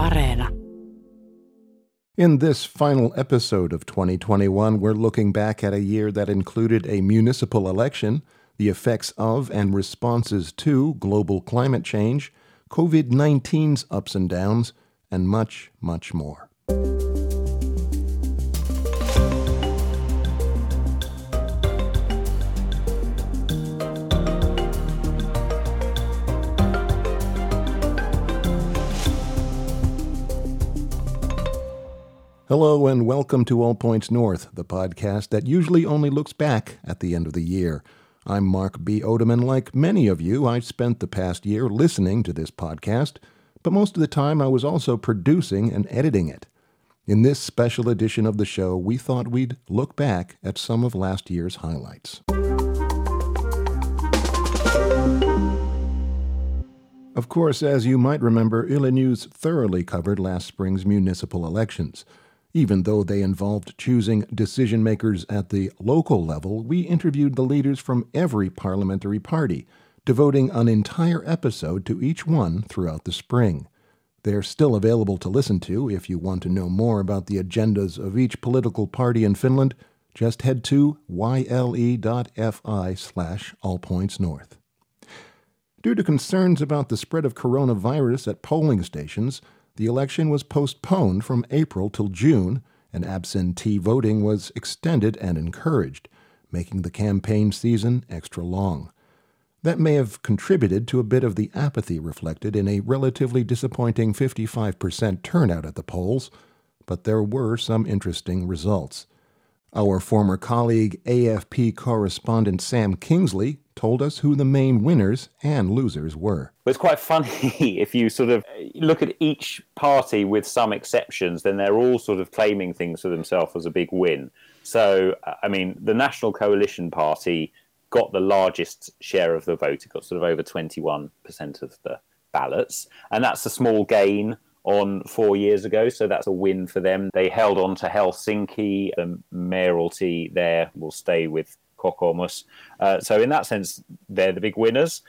Areena. In this final episode of 2021, we're looking back at a year that included a municipal election, the effects of and responses to global climate change, COVID 19's ups and downs, and much, much more. Hello and welcome to All Points North, the podcast that usually only looks back at the end of the year. I'm Mark B. Odom, and like many of you, I spent the past year listening to this podcast, but most of the time I was also producing and editing it. In this special edition of the show, we thought we'd look back at some of last year's highlights. Of course, as you might remember, News thoroughly covered last spring's municipal elections. Even though they involved choosing decision makers at the local level, we interviewed the leaders from every parliamentary party, devoting an entire episode to each one throughout the spring. They're still available to listen to if you want to know more about the agendas of each political party in Finland. Just head to yle.fi slash allpointsnorth. Due to concerns about the spread of coronavirus at polling stations, the election was postponed from April till June, and absentee voting was extended and encouraged, making the campaign season extra long. That may have contributed to a bit of the apathy reflected in a relatively disappointing 55% turnout at the polls, but there were some interesting results. Our former colleague, AFP correspondent Sam Kingsley, told us who the main winners and losers were. It's quite funny if you sort of look at each party with some exceptions, then they're all sort of claiming things for themselves as a big win. So, uh, I mean, the National Coalition Party got the largest share of the vote. It got sort of over 21% of the ballots. And that's a small gain on four years ago. So that's a win for them. They held on to Helsinki. The mayoralty there will stay with Kokoomus. Uh, so in that sense, they're the big winners.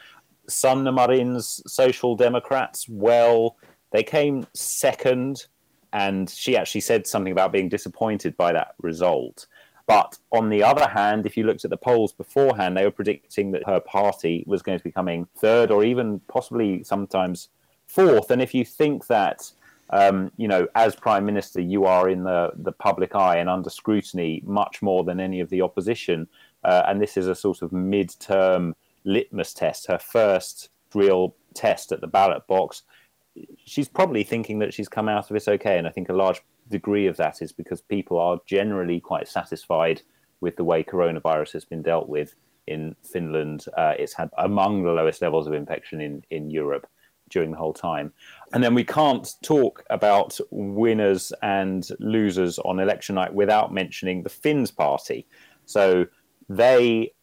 Sanna Marin's Social Democrats, well, they came second, and she actually said something about being disappointed by that result. But on the other hand, if you looked at the polls beforehand, they were predicting that her party was going to be coming third or even possibly sometimes fourth. And if you think that, um, you know, as prime minister, you are in the, the public eye and under scrutiny much more than any of the opposition, uh, and this is a sort of mid-term litmus test, her first real test at the ballot box. She's probably thinking that she's come out of it okay, and I think a large degree of that is because people are generally quite satisfied with the way coronavirus has been dealt with in Finland. Uh, it's had among the lowest levels of infection in, in Europe during the whole time. And then we can't talk about winners and losers on election night without mentioning the Finns party. So they,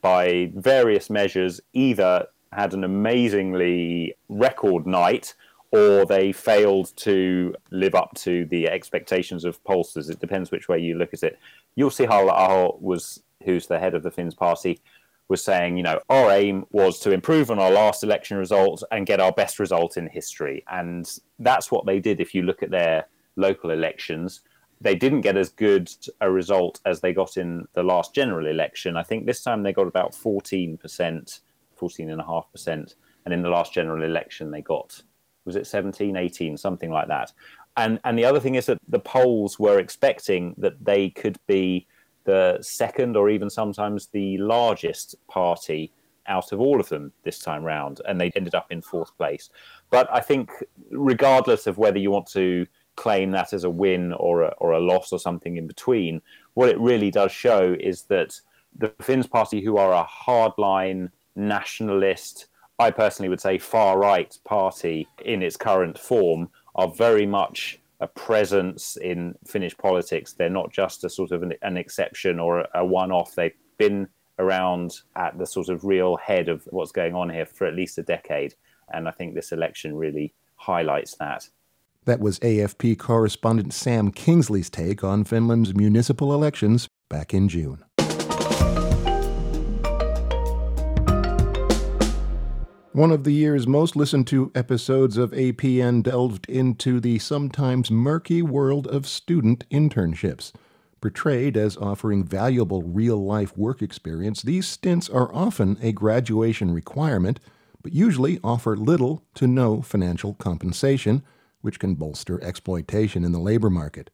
by various measures, either had an amazingly record night or they failed to live up to the expectations of pollsters. It depends which way you look at it. Jussi Halla-aho was, who's the head of the Finns party, was saying, you know, our aim was to improve on our last election results and get our best result in history. And that's what they did if you look at their local elections. They didn't get as good a result as they got in the last general election. I think this time they got about 14%, 14.5%. And in the last general election, they got, was it 17, 18, something like that. And, and the other thing is that the polls were expecting that they could be the second or even sometimes the largest party out of all of them this time round, and they ended up in fourth place. But I think, regardless of whether you want to claim that as a win or a, or a loss or something in between, what it really does show is that the Finns party, who are a hardline nationalist, I personally would say far right party in its current form, are very much a presence in Finnish politics. They're not just a sort of an, an exception or a, a one off. They've been around at the sort of real head of what's going on here for at least a decade. And I think this election really highlights that. That was AFP correspondent Sam Kingsley's take on Finland's municipal elections back in June. One of the year's most listened to episodes of APN delved into the sometimes murky world of student internships. Portrayed as offering valuable real life work experience, these stints are often a graduation requirement, but usually offer little to no financial compensation, which can bolster exploitation in the labor market.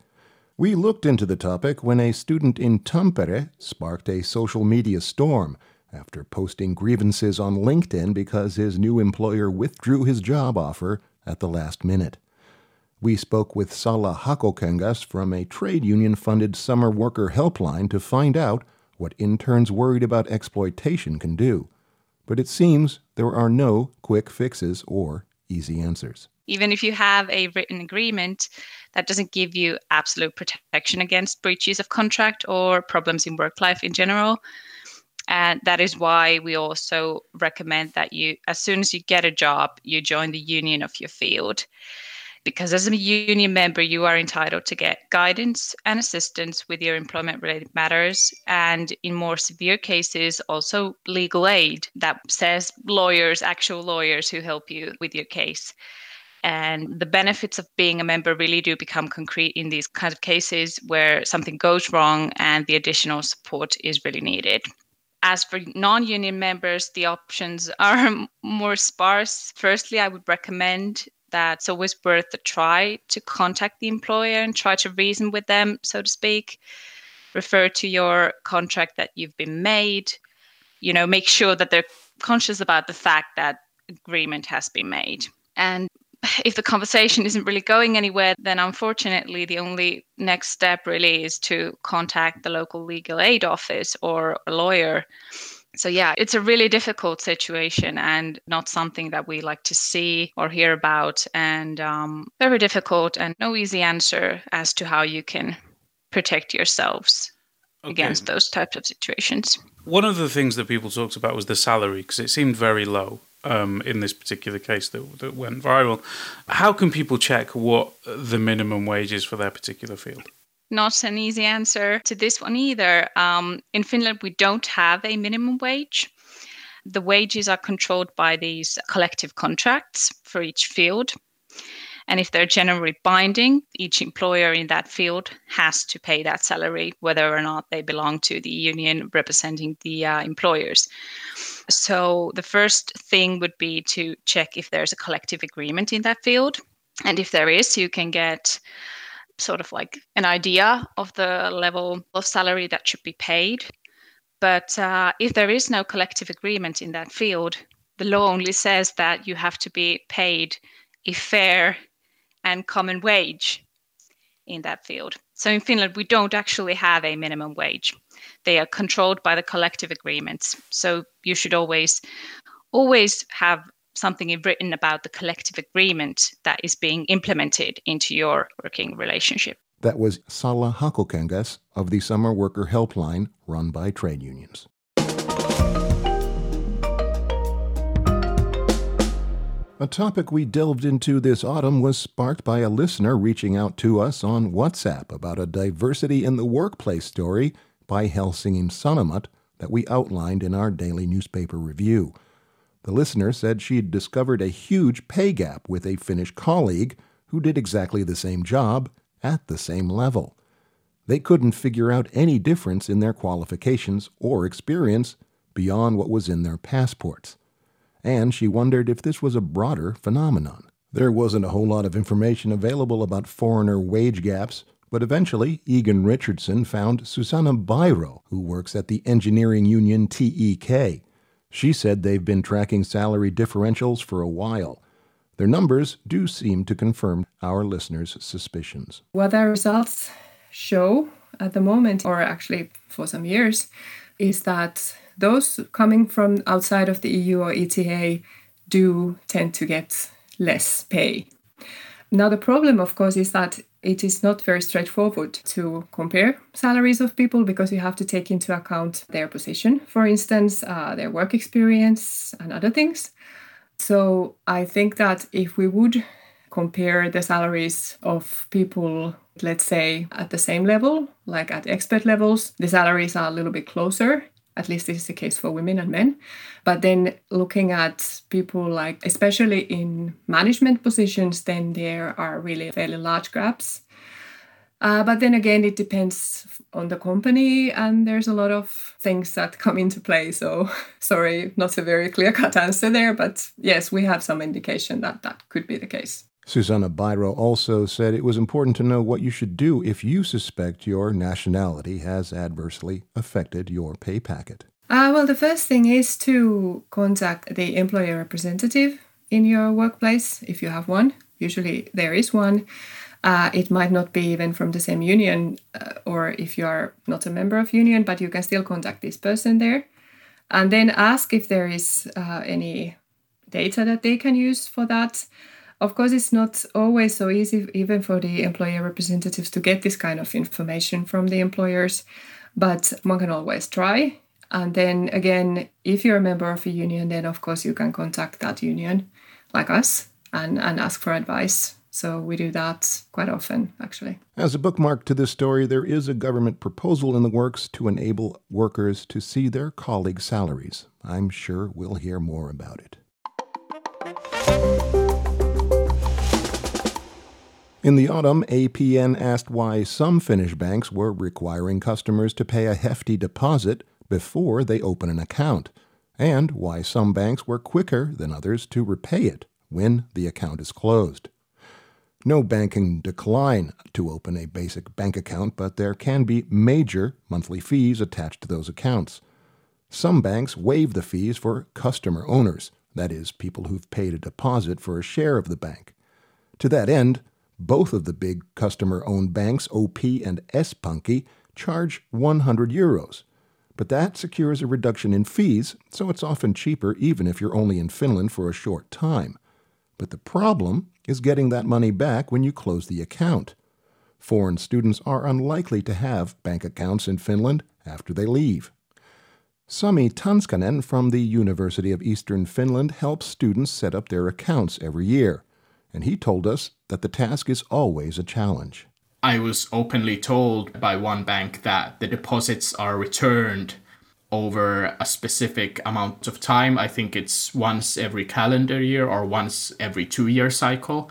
We looked into the topic when a student in Tampere sparked a social media storm after posting grievances on LinkedIn because his new employer withdrew his job offer at the last minute. We spoke with Salla Hakokangas from a trade union funded summer worker helpline to find out what interns worried about exploitation can do. But it seems there are no quick fixes or easy answers. Even if you have a written agreement, that doesn't give you absolute protection against breaches of contract or problems in work life in general. And that is why we also recommend that you, as soon as you get a job, you join the union of your field because as a union member, you are entitled to get guidance and assistance with your employment related matters. And in more severe cases, also legal aid that says lawyers, actual lawyers who help you with your case. And the benefits of being a member really do become concrete in these kinds of cases where something goes wrong and the additional support is really needed. As for non union members, the options are more sparse. Firstly, I would recommend that it's always worth a try to contact the employer and try to reason with them, so to speak. Refer to your contract that you've been made. You know, make sure that they're conscious about the fact that agreement has been made. And if the conversation isn't really going anywhere, then unfortunately, the only next step really is to contact the local legal aid office or a lawyer so yeah it's a really difficult situation and not something that we like to see or hear about and um, very difficult and no easy answer as to how you can protect yourselves okay. against those types of situations. One of the things that people talked about was the salary because it seemed very low um, in this particular case that, that went viral. How can people check what the minimum wage is for their particular field not an easy answer to this one either. Um, in Finland, we don't have a minimum wage. The wages are controlled by these collective contracts for each field. And if they're generally binding, each employer in that field has to pay that salary, whether or not they belong to the union representing the uh, employers. So the first thing would be to check if there's a collective agreement in that field. And if there is, you can get sort of like an idea of the level of salary that should be paid. But uh, if there is no collective agreement in that field, the law only says that you have to be paid a fair and common wage in that field. So in Finland, we don't actually have a minimum wage. They are controlled by the collective agreements. So you should always always have something written about the collective agreement that is being implemented into your working relationship. That was Salla Hakokangas of the Summer Worker Helpline run by trade unions. A topic we delved into this autumn was sparked by a listener reaching out to us on WhatsApp about a diversity in the workplace story by Helsingin Sanomat that we outlined in our daily newspaper review. The listener said she'd discovered a huge pay gap with a Finnish colleague who did exactly the same job at the same level. They couldn't figure out any difference in their qualifications or experience beyond what was in their passports. And she wondered if this was a broader phenomenon. There wasn't a whole lot of information available about foreigner wage gaps, but eventually Egan Richardson found Susanna Bairoh, who works at the engineering union TEK. She said they've been tracking salary differentials for a while. Their numbers do seem to confirm our listeners' suspicions. What our results show at the moment, or actually for some years, is that those coming from outside of the EU or ETA do tend to get less pay. Now, the problem, of course, is that it is not very straightforward to compare salaries of people because you have to take into account their position, for instance, uh, their work experience, and other things. So I think that if we would compare the salaries of people, let's say, at the same level, like at expert levels, the salaries are a little bit closer At least this is the case for women and men. But then looking at people like, especially in management positions, then there are really fairly large gaps. Uh, but then again, it depends on the company, and there's a lot of things that come into play. So, sorry, not a very clear cut answer there, but yes, we have some indication that that could be the case. Susanna Bairoh also said it was important to know what you should do if you suspect your nationality has adversely affected your pay packet. Uh, well, the first thing is to contact the employer representative in your workplace if you have one. Usually there is one. Uh, it might not be even from the same union, uh, or if you are not a member of union, but you can still contact this person there, and then ask if there is uh, any data that they can use for that. Of course, it's not always so easy, even for the employer representatives, to get this kind of information from the employers, but one can always try. And then again, if you're a member of a union, then of course you can contact that union, like us, and, and ask for advice. So we do that quite often, actually. As a bookmark to this story, there is a government proposal in the works to enable workers to see their colleagues' salaries. I'm sure we'll hear more about it. In the autumn, APN asked why some Finnish banks were requiring customers to pay a hefty deposit before they open an account, and why some banks were quicker than others to repay it when the account is closed. No bank can decline to open a basic bank account, but there can be major monthly fees attached to those accounts. Some banks waive the fees for customer owners, that is, people who've paid a deposit for a share of the bank. To that end, both of the big customer owned banks, OP and S Pankki, charge 100 euros. But that secures a reduction in fees, so it's often cheaper even if you're only in Finland for a short time. But the problem is getting that money back when you close the account. Foreign students are unlikely to have bank accounts in Finland after they leave. Sami Tanskanen from the University of Eastern Finland helps students set up their accounts every year and he told us that the task is always a challenge. I was openly told by one bank that the deposits are returned over a specific amount of time. I think it's once every calendar year or once every two year cycle.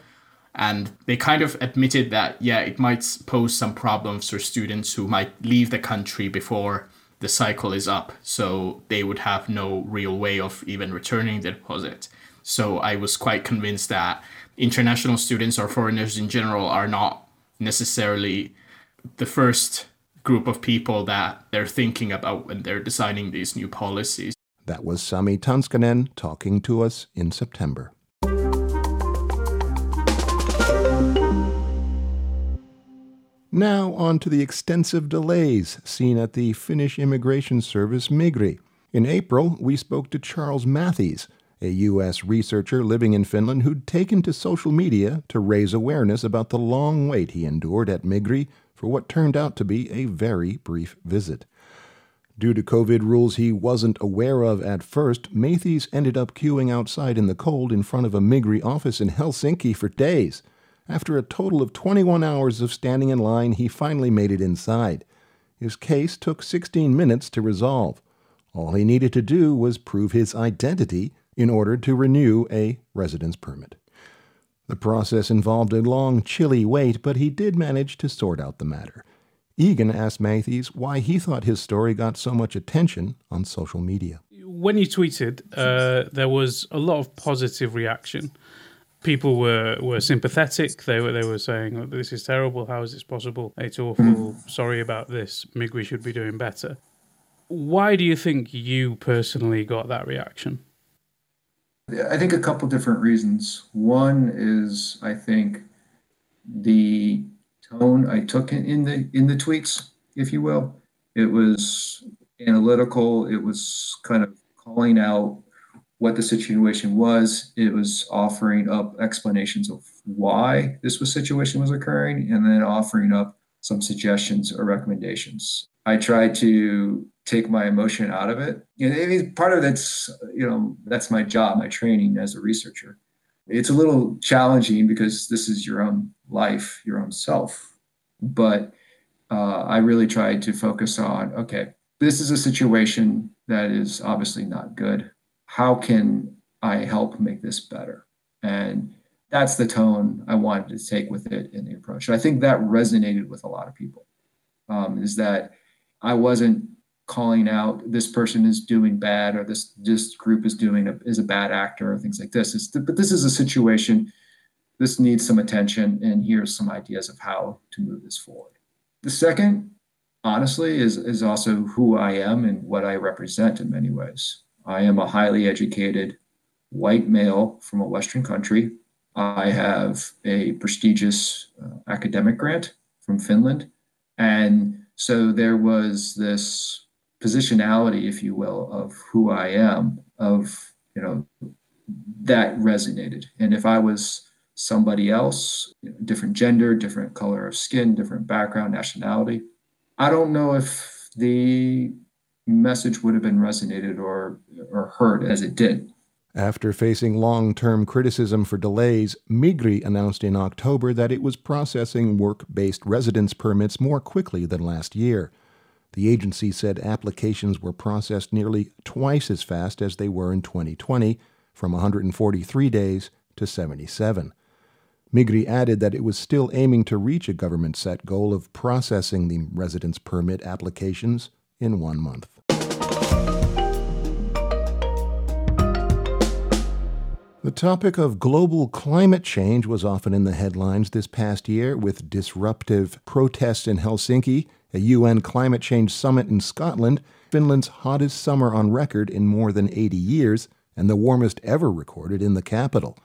And they kind of admitted that, yeah, it might pose some problems for students who might leave the country before the cycle is up. So they would have no real way of even returning the deposit. So I was quite convinced that international students or foreigners in general are not necessarily the first group of people that they're thinking about when they're designing these new policies. That was Sami Tanskanen talking to us in September. Now, on to the extensive delays seen at the Finnish immigration service Migri. In April, we spoke to Charles Mathies, a U.S. researcher living in Finland who'd taken to social media to raise awareness about the long wait he endured at Migri for what turned out to be a very brief visit. Due to COVID rules he wasn't aware of at first, Mathies ended up queuing outside in the cold in front of a Migri office in Helsinki for days. After a total of 21 hours of standing in line, he finally made it inside. His case took 16 minutes to resolve. All he needed to do was prove his identity in order to renew a residence permit. The process involved a long, chilly wait, but he did manage to sort out the matter. Egan asked Mathies why he thought his story got so much attention on social media. When you tweeted, uh, there was a lot of positive reaction. People were, were sympathetic. They were they were saying, "This is terrible. How is this possible? It's awful. Sorry about this. Migri should be doing better." Why do you think you personally got that reaction? I think a couple different reasons. One is I think the tone I took in the in the tweets, if you will. It was analytical. It was kind of calling out what the situation was. It was offering up explanations of why this was situation was occurring, and then offering up some suggestions or recommendations. I tried to take my emotion out of it. And I mean, part of that's, you know, that's my job, my training as a researcher. It's a little challenging because this is your own life, your own self. But uh, I really tried to focus on, okay, this is a situation that is obviously not good. How can I help make this better? And that's the tone I wanted to take with it in the approach. And I think that resonated with a lot of people. Um, is that I wasn't calling out this person is doing bad or this this group is doing a, is a bad actor or things like this. It's, but this is a situation. This needs some attention, and here's some ideas of how to move this forward. The second, honestly, is is also who I am and what I represent in many ways. I am a highly educated white male from a Western country. I have a prestigious uh, academic grant from Finland. And so there was this positionality, if you will, of who I am, of, you know, that resonated. And if I was somebody else, you know, different gender, different color of skin, different background, nationality, I don't know if the message would have been resonated or, or heard as it did. After facing long term criticism for delays, Migri announced in October that it was processing work based residence permits more quickly than last year. The agency said applications were processed nearly twice as fast as they were in 2020, from 143 days to 77. Migri added that it was still aiming to reach a government set goal of processing the residence permit applications in one month. The topic of global climate change was often in the headlines this past year with disruptive protests in Helsinki, a UN climate change summit in Scotland, Finland's hottest summer on record in more than 80 years, and the warmest ever recorded in the capital.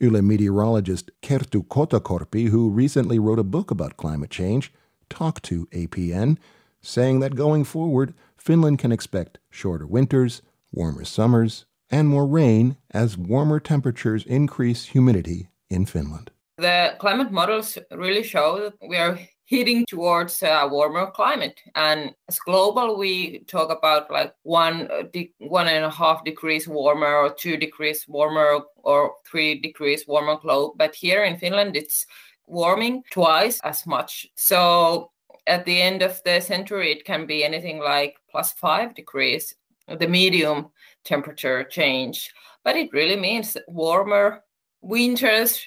Yle meteorologist Kerttu Kotakorpi, who recently wrote a book about climate change, talked to APN, saying that going forward, Finland can expect shorter winters, warmer summers, and more rain as warmer temperatures increase humidity in Finland. The climate models really show that we are heading towards a warmer climate. And as global, we talk about like one, uh, one and a half degrees warmer or two degrees warmer or three degrees warmer globe. But here in Finland, it's warming twice as much. So at the end of the century, it can be anything like plus five degrees, the medium temperature change. But it really means warmer winters,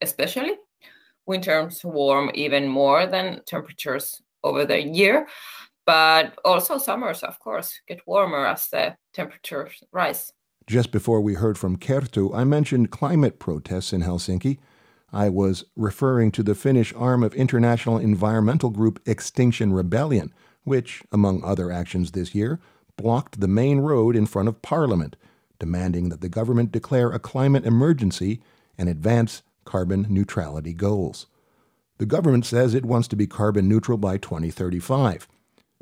especially winters warm even more than temperatures over the year. But also summers, of course, get warmer as the temperatures rise. Just before we heard from Kerttu, I mentioned climate protests in Helsinki. I was referring to the Finnish arm of international environmental group Extinction Rebellion, which, among other actions this year, blocked the main road in front of Parliament, demanding that the government declare a climate emergency and advance carbon neutrality goals. The government says it wants to be carbon neutral by 2035,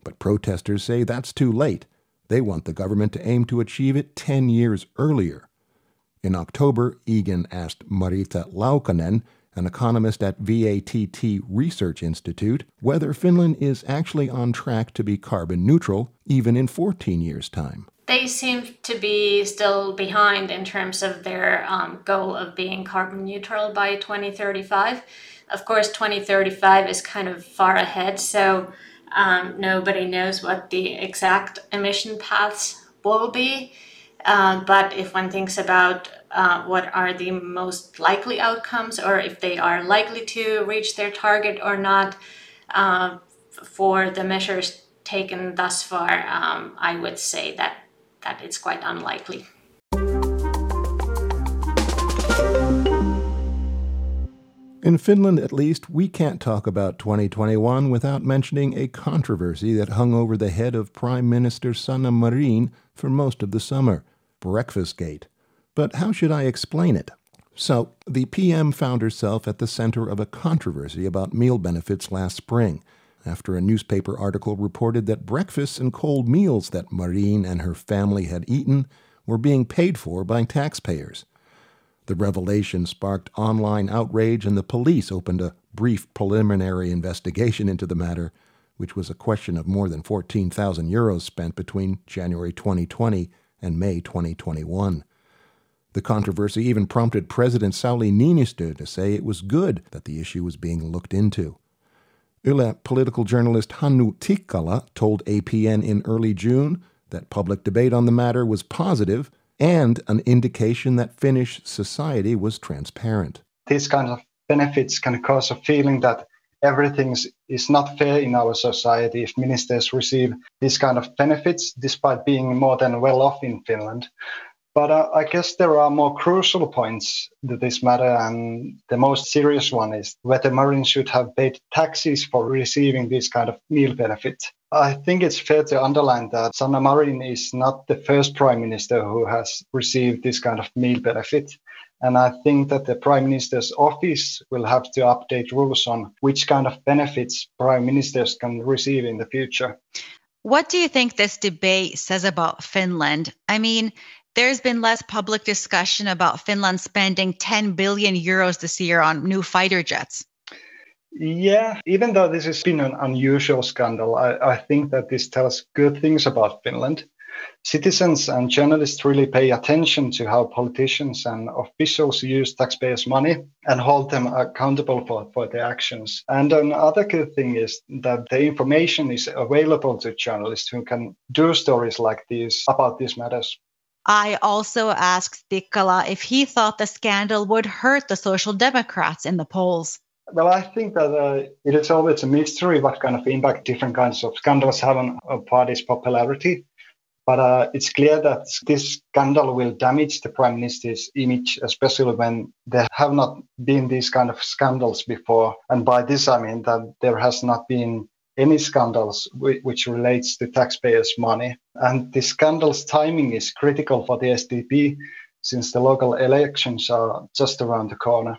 but protesters say that's too late. They want the government to aim to achieve it 10 years earlier. In October, Egan asked Marita Laukkanen, an economist at VATT Research Institute, whether Finland is actually on track to be carbon neutral even in 14 years' time. They seem to be still behind in terms of their um, goal of being carbon neutral by 2035. Of course, 2035 is kind of far ahead, so um, nobody knows what the exact emission paths will be. Uh, but if one thinks about uh, what are the most likely outcomes or if they are likely to reach their target or not uh, for the measures taken thus far, um, I would say that, that it's quite unlikely. In Finland, at least, we can't talk about 2021 without mentioning a controversy that hung over the head of Prime Minister Sanna Marin for most of the summer Breakfastgate. But how should I explain it? So, the PM found herself at the center of a controversy about meal benefits last spring after a newspaper article reported that breakfasts and cold meals that Marin and her family had eaten were being paid for by taxpayers. The revelation sparked online outrage, and the police opened a brief preliminary investigation into the matter, which was a question of more than 14,000 euros spent between January 2020 and May 2021. The controversy even prompted President Sauli Niinistö to say it was good that the issue was being looked into. Yle political journalist Hannu Tikkala told APN in early June that public debate on the matter was positive and an indication that Finnish society was transparent. These kinds of benefits can cause a feeling that everything is not fair in our society if ministers receive these kind of benefits despite being more than well off in Finland. But uh, I guess there are more crucial points to this matter, and the most serious one is whether Marin should have paid taxes for receiving this kind of meal benefit. I think it's fair to underline that Sanna Marin is not the first prime minister who has received this kind of meal benefit. And I think that the Prime Minister's office will have to update rules on which kind of benefits prime ministers can receive in the future. What do you think this debate says about Finland? I mean, there's been less public discussion about Finland spending 10 billion euros this year on new fighter jets. Yeah, even though this has been an unusual scandal, I, I, think that this tells good things about Finland. Citizens and journalists really pay attention to how politicians and officials use taxpayers' money and hold them accountable for, for their actions. And another good thing is that the information is available to journalists who can do stories like these about these matters. I also asked Tikkala if he thought the scandal would hurt the Social Democrats in the polls. Well, I think that uh, it is always a mystery what kind of impact different kinds of scandals have on a party's popularity. But uh, it's clear that this scandal will damage the prime minister's image, especially when there have not been these kind of scandals before. And by this, I mean that there has not been any scandals which relates to taxpayers' money. And the scandal's timing is critical for the SDP since the local elections are just around the corner.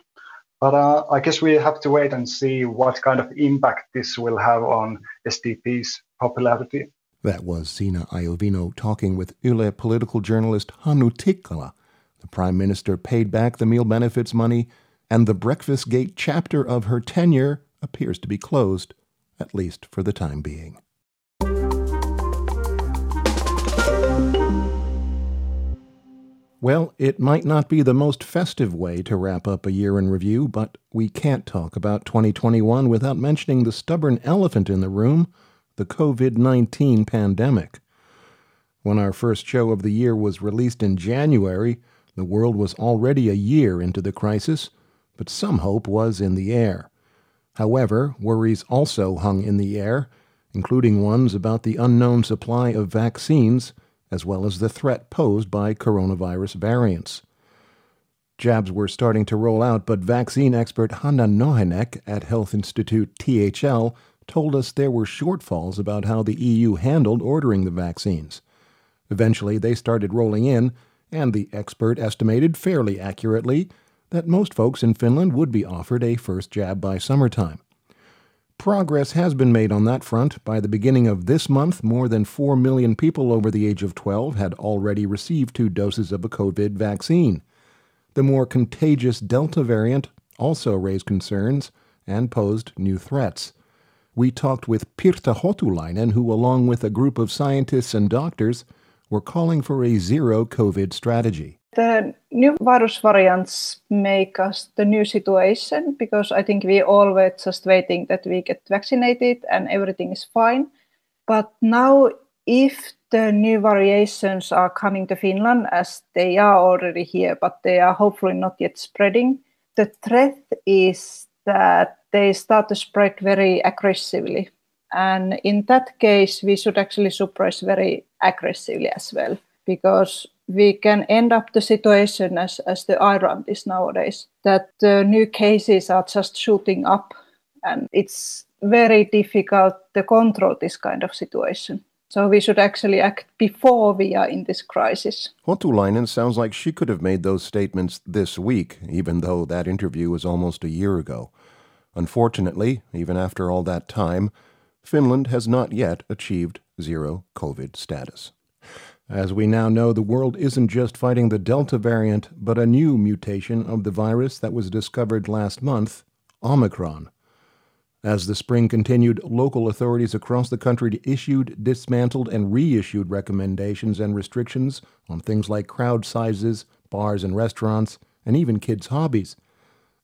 But uh, I guess we have to wait and see what kind of impact this will have on SDP's popularity. That was Zena Iovino talking with Yle political journalist Hannu Tikkala. The Prime Minister paid back the meal benefits money, and the Breakfast Gate chapter of her tenure appears to be closed at least for the time being. Well, it might not be the most festive way to wrap up a year in review, but we can't talk about 2021 without mentioning the stubborn elephant in the room the COVID 19 pandemic. When our first show of the year was released in January, the world was already a year into the crisis, but some hope was in the air. However, worries also hung in the air, including ones about the unknown supply of vaccines, as well as the threat posed by coronavirus variants. Jabs were starting to roll out, but vaccine expert Hanna Nohynek at Health Institute THL told us there were shortfalls about how the EU handled ordering the vaccines. Eventually, they started rolling in, and the expert estimated fairly accurately that most folks in Finland would be offered a first jab by summertime. Progress has been made on that front. By the beginning of this month, more than 4 million people over the age of 12 had already received two doses of a COVID vaccine. The more contagious Delta variant also raised concerns and posed new threats. We talked with Pirta Hotulainen, who, along with a group of scientists and doctors, were calling for a zero COVID strategy. The new virus variants make us the new situation because I think we all were just waiting that we get vaccinated and everything is fine. But now, if the new variations are coming to Finland, as they are already here, but they are hopefully not yet spreading, the threat is that they start to spread very aggressively. And in that case, we should actually suppress very aggressively as well, because we can end up the situation as, as the Ireland is nowadays, that the new cases are just shooting up and it's very difficult to control this kind of situation. So we should actually act before we are in this crisis. Hotulainen sounds like she could have made those statements this week, even though that interview was almost a year ago. Unfortunately, even after all that time, Finland has not yet achieved zero COVID status. As we now know, the world isn't just fighting the Delta variant, but a new mutation of the virus that was discovered last month, Omicron. As the spring continued, local authorities across the country issued, dismantled, and reissued recommendations and restrictions on things like crowd sizes, bars and restaurants, and even kids' hobbies.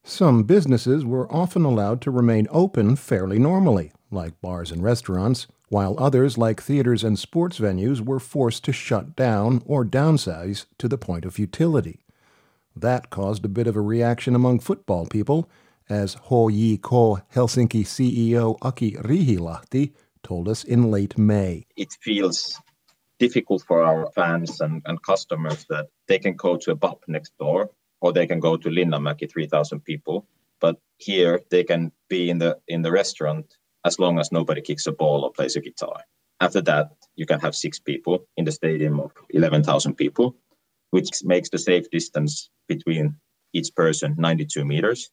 Some businesses were often allowed to remain open fairly normally, like bars and restaurants, while others, like theaters and sports venues, were forced to shut down or downsize to the point of futility. That caused a bit of a reaction among football people, as HJK Helsinki CEO Aki Riihilahti told us in late May. It feels difficult for our fans and, and customers that they can go to a pub next door or they can go to Linnanmäki, 3,000 people. But here they can be in the in the restaurant as long as nobody kicks a ball or plays a guitar. After that, you can have six people in the stadium of 11,000 people, which makes the safe distance between each person 92 meters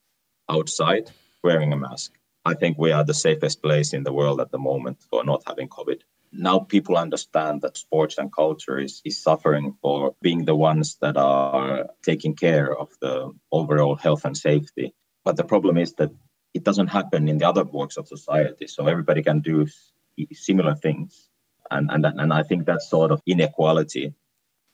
outside wearing a mask. I think we are the safest place in the world at the moment for not having COVID now people understand that sports and culture is, is suffering for being the ones that are taking care of the overall health and safety. But the problem is that it doesn't happen in the other walks of society. So everybody can do similar things. And, and, and I think that sort of inequality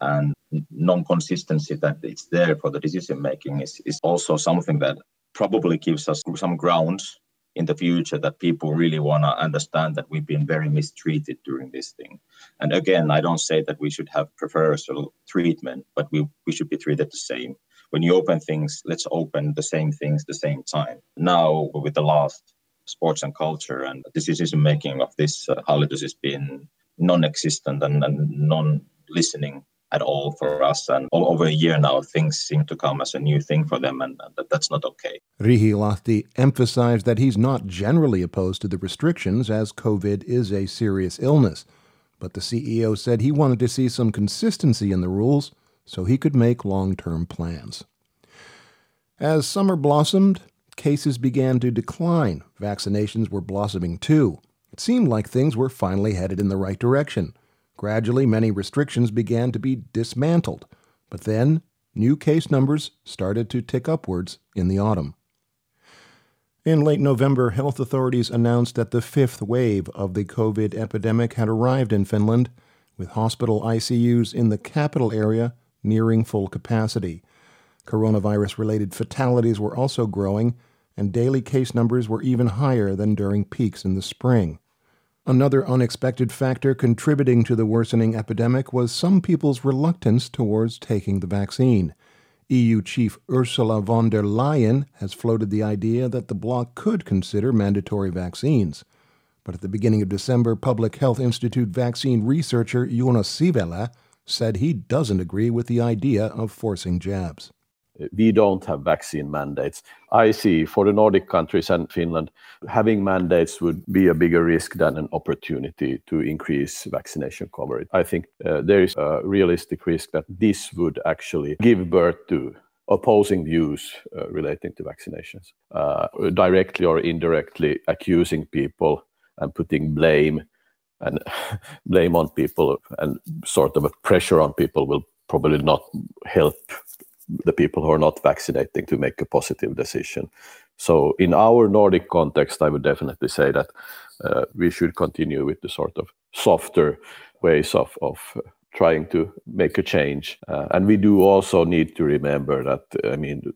and non-consistency that it's there for the decision making is, is also something that probably gives us some grounds in the future that people really want to understand that we've been very mistreated during this thing. And again, I don't say that we should have preferential treatment, but we, we should be treated the same. When you open things, let's open the same things the same time. Now, with the last sports and culture and decision making of this uh, holidays has been non-existent and, and non-listening at all for us. And all over a year now, things seem to come as a new thing for them, and, and that's not okay. Riihilahti emphasized that he's not generally opposed to the restrictions, as COVID is a serious illness. But the CEO said he wanted to see some consistency in the rules so he could make long term plans. As summer blossomed, cases began to decline. Vaccinations were blossoming too. It seemed like things were finally headed in the right direction. Gradually, many restrictions began to be dismantled, but then new case numbers started to tick upwards in the autumn. In late November, health authorities announced that the fifth wave of the COVID epidemic had arrived in Finland, with hospital ICUs in the capital area nearing full capacity. Coronavirus related fatalities were also growing, and daily case numbers were even higher than during peaks in the spring. Another unexpected factor contributing to the worsening epidemic was some people's reluctance towards taking the vaccine. EU Chief Ursula von der Leyen has floated the idea that the bloc could consider mandatory vaccines. But at the beginning of December, Public Health Institute vaccine researcher Jonas Sivelä said he doesn't agree with the idea of forcing jabs we don't have vaccine mandates. I see for the Nordic countries and Finland, having mandates would be a bigger risk than an opportunity to increase vaccination coverage. I think uh, there is a realistic risk that this would actually give birth to opposing views uh, relating to vaccinations, uh, directly or indirectly accusing people and putting blame and blame on people and sort of a pressure on people will probably not help the people who are not vaccinating to make a positive decision. So, in our Nordic context, I would definitely say that uh, we should continue with the sort of softer ways of, of uh, trying to make a change. Uh, and we do also need to remember that, I mean,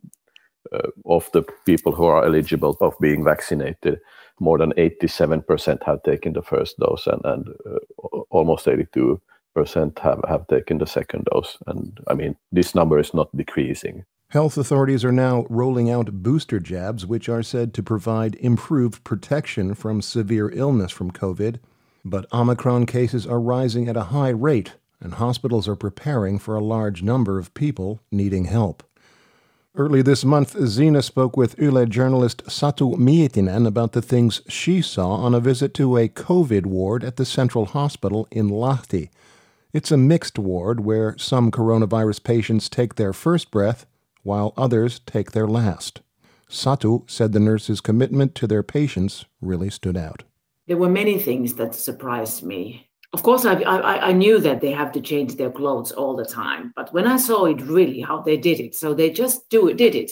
uh, of the people who are eligible of being vaccinated, more than 87% have taken the first dose and, and uh, almost 82 percent have, have taken the second dose. And I mean, this number is not decreasing. Health authorities are now rolling out booster jabs, which are said to provide improved protection from severe illness from COVID. But Omicron cases are rising at a high rate, and hospitals are preparing for a large number of people needing help. Early this month, Zena spoke with Yle journalist Satu Mietinen about the things she saw on a visit to a COVID ward at the Central Hospital in Lahti. It's a mixed ward where some coronavirus patients take their first breath while others take their last. Satu said the nurses' commitment to their patients really stood out. There were many things that surprised me. Of course, I, I, I knew that they have to change their clothes all the time, but when I saw it really how they did it, so they just do it, did it.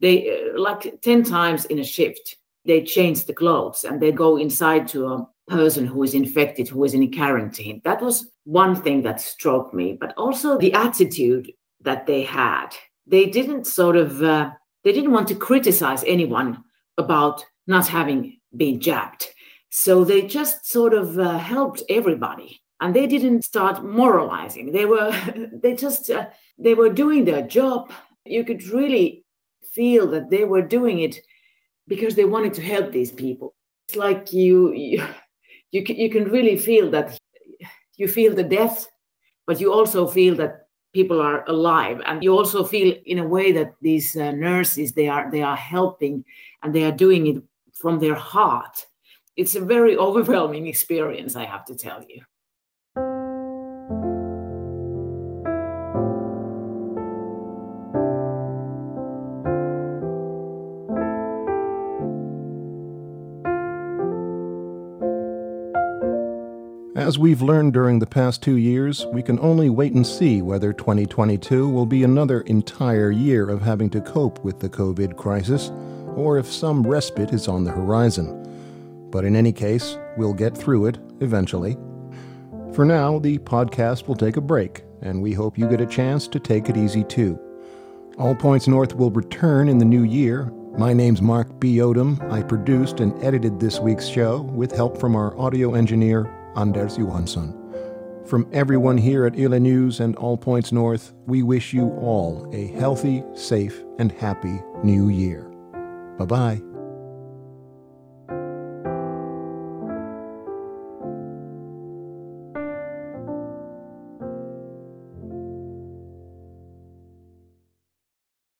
They uh, like ten times in a shift. They change the clothes and they go inside to a person who is infected, who is in quarantine. That was one thing that struck me, but also the attitude that they had. They didn't sort of uh, they didn't want to criticize anyone about not having been jabbed. So they just sort of uh, helped everybody and they didn't start moralizing. They were, they just, uh, they were doing their job. You could really feel that they were doing it because they wanted to help these people. It's like you, you, you, you can really feel that you feel the death, but you also feel that people are alive and you also feel in a way that these uh, nurses they are they are helping and they are doing it from their heart it's a very overwhelming experience i have to tell you As we've learned during the past two years, we can only wait and see whether 2022 will be another entire year of having to cope with the COVID crisis, or if some respite is on the horizon. But in any case, we'll get through it eventually. For now, the podcast will take a break, and we hope you get a chance to take it easy too. All Points North will return in the new year. My name's Mark B. Odom. I produced and edited this week's show with help from our audio engineer, Anders Johansson. From everyone here at Yle News and All Points North, we wish you all a healthy, safe, and happy new year. Bye bye.